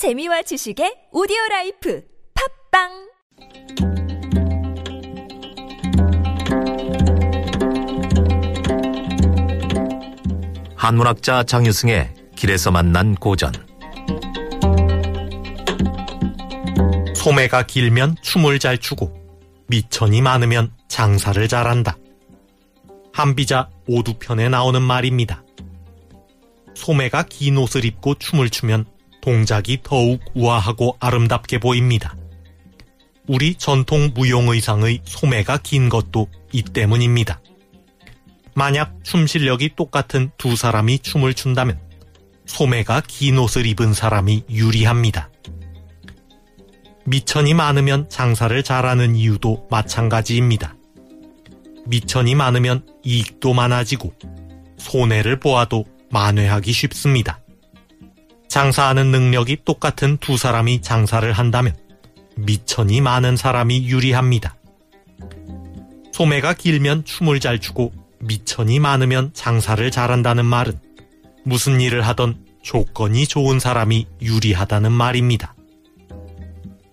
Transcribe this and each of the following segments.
재미와 지식의 오디오 life 팟빵 한문학자 장유승의 길에서 만난 고전 소매가 길면 춤을 잘 추고 밑천이 많으면 장사를 잘한다. 한비자 오두편에 나오는 말입니다. 소매가 긴 옷을 입고 춤을 추면 동작이 더욱 우아하고 아름답게 보입니다. 우리 전통 무용의상의 소매가 긴 것도 이 때문입니다. 만약 춤 실력이 똑같은 두 사람이 춤을 춘다면 소매가 긴 옷을 입은 사람이 유리합니다. 미천이 많으면 장사를 잘하는 이유도 마찬가지입니다. 미천이 많으면 이익도 많아지고 손해를 보아도 만회하기 쉽습니다. 장사하는 능력이 똑같은 두 사람이 장사를 한다면 미천이 많은 사람이 유리합니다. 소매가 길면 춤을 잘 추고 미천이 많으면 장사를 잘한다는 말은 무슨 일을 하던 조건이 좋은 사람이 유리하다는 말입니다.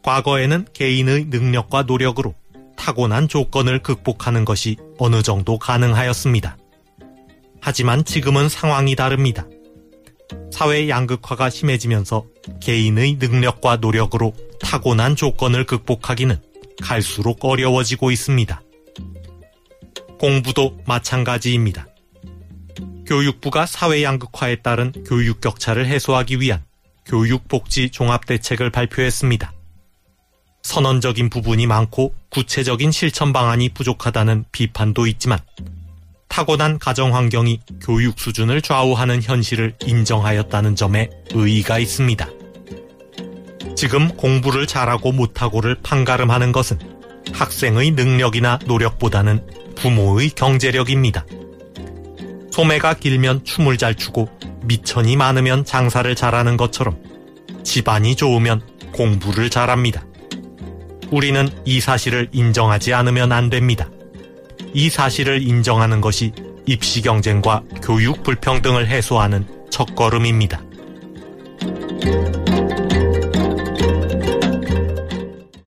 과거에는 개인의 능력과 노력으로 타고난 조건을 극복하는 것이 어느 정도 가능하였습니다. 하지만 지금은 상황이 다릅니다. 사회 양극화가 심해지면서 개인의 능력과 노력으로 타고난 조건을 극복하기는 갈수록 어려워지고 있습니다. 공부도 마찬가지입니다. 교육부가 사회 양극화에 따른 교육 격차를 해소하기 위한 교육복지 종합대책을 발표했습니다. 선언적인 부분이 많고 구체적인 실천 방안이 부족하다는 비판도 있지만 타고난 가정 환경이 교육 수준을 좌우하는 현실을 인정하였다는 점에 의의가 있습니다. 지금 공부를 잘하고 못하고를 판가름하는 것은 학생의 능력이나 노력보다는 부모의 경제력입니다. 소매가 길면 춤을 잘 추고 미천이 많으면 장사를 잘하는 것처럼 집안이 좋으면 공부를 잘합니다. 우리는 이 사실을 인정하지 않으면 안 됩니다. 이 사실을 인정하는 것이 입시 경쟁과 교육 불평등을 해소하는 첫걸음입니다.